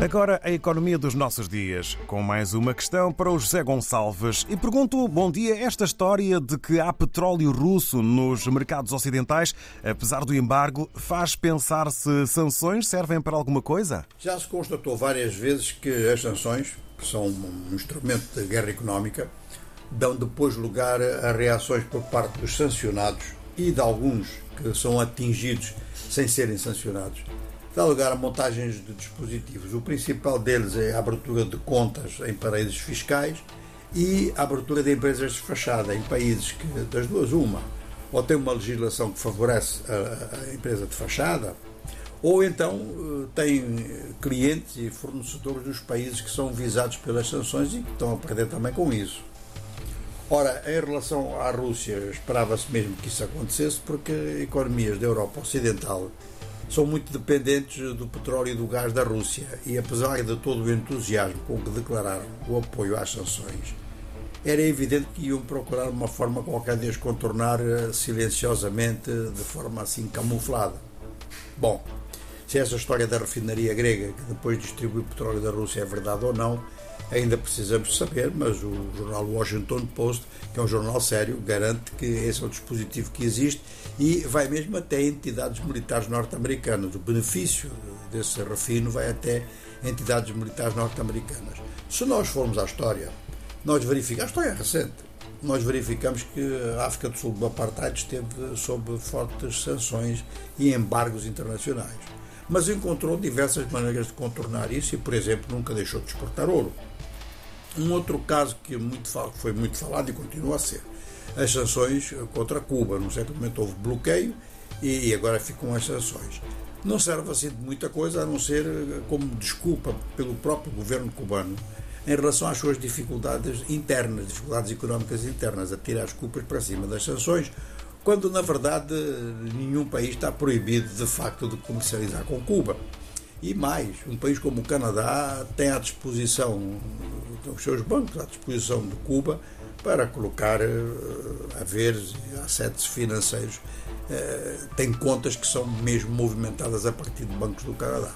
Agora a economia dos nossos dias, com mais uma questão para o José Gonçalves. E pergunto, bom dia, esta história de que há petróleo russo nos mercados ocidentais, apesar do embargo, faz pensar se sanções servem para alguma coisa? Já se constatou várias vezes que as sanções, que são um instrumento de guerra económica, dão depois lugar a reações por parte dos sancionados e de alguns que são atingidos sem serem sancionados dá lugar a montagens de dispositivos. O principal deles é a abertura de contas em paraísos fiscais e a abertura de empresas de fachada em países que, das duas, uma, ou tem uma legislação que favorece a, a empresa de fachada, ou então eh, tem clientes e fornecedores dos países que são visados pelas sanções e que estão a perder também com isso. Ora, em relação à Rússia, esperava-se mesmo que isso acontecesse, porque economias da Europa Ocidental são muito dependentes do petróleo e do gás da Rússia e, apesar de todo o entusiasmo com que declararam o apoio às sanções, era evidente que iam procurar uma forma qualquer de as contornar eh, silenciosamente, de forma assim camuflada. Bom, se essa história da refinaria grega que depois distribui petróleo da Rússia é verdade ou não, ainda precisamos saber, mas o jornal Washington Post, que é um jornal sério, garante que esse é o dispositivo que existe e vai mesmo até entidades militares norte-americanas. O benefício desse refino vai até entidades militares norte-americanas. Se nós formos à história, nós verificamos, a história é recente, nós verificamos que a África do Sul do Apartheid esteve sob fortes sanções e embargos internacionais. Mas encontrou diversas maneiras de contornar isso e, por exemplo, nunca deixou de exportar ouro. Um outro caso que muito, foi muito falado e continua a ser as sanções contra Cuba. Num certo momento houve bloqueio e agora ficam as sanções. Não serve assim de muita coisa a não ser como desculpa pelo próprio governo cubano em relação às suas dificuldades internas, dificuldades económicas internas, a tirar as culpas para cima das sanções, quando na verdade nenhum país está proibido de facto de comercializar com Cuba. E mais, um país como o Canadá tem à disposição, os seus bancos à disposição de Cuba para colocar haveres e assetos financeiros. Uh, tem contas que são mesmo movimentadas a partir de bancos do Canadá.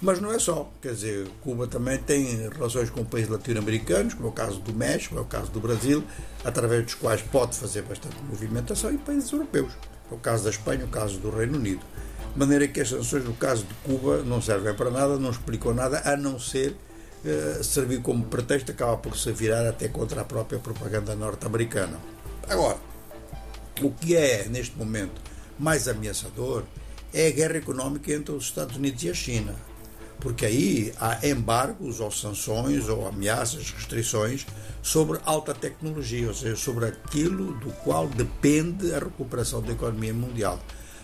Mas não é só, quer dizer, Cuba também tem relações com países latino-americanos, como é o caso do México, é o caso do Brasil, através dos quais pode fazer bastante movimentação, e países europeus, é o caso da Espanha, o caso do Reino Unido. De maneira que as sanções, no caso de Cuba, não servem para nada, não explicam nada, a não ser uh, servir como pretexto, acaba por se virar até contra a própria propaganda norte-americana. Agora, o que é, neste momento, mais ameaçador é a guerra económica entre os Estados Unidos e a China. Porque aí há embargos ou sanções ou ameaças, restrições sobre alta tecnologia, ou seja, sobre aquilo do qual depende a recuperação da economia mundial.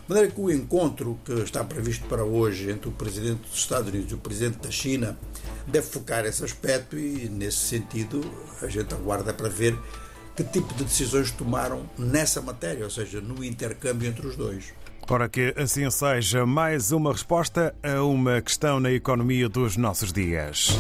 De maneira que o encontro que está previsto para hoje entre o Presidente dos Estados Unidos e o Presidente da China deve focar esse aspecto e, nesse sentido, a gente aguarda para ver que tipo de decisões tomaram nessa matéria, ou seja, no intercâmbio entre os dois. Ora, que assim seja, mais uma resposta a uma questão na economia dos nossos dias.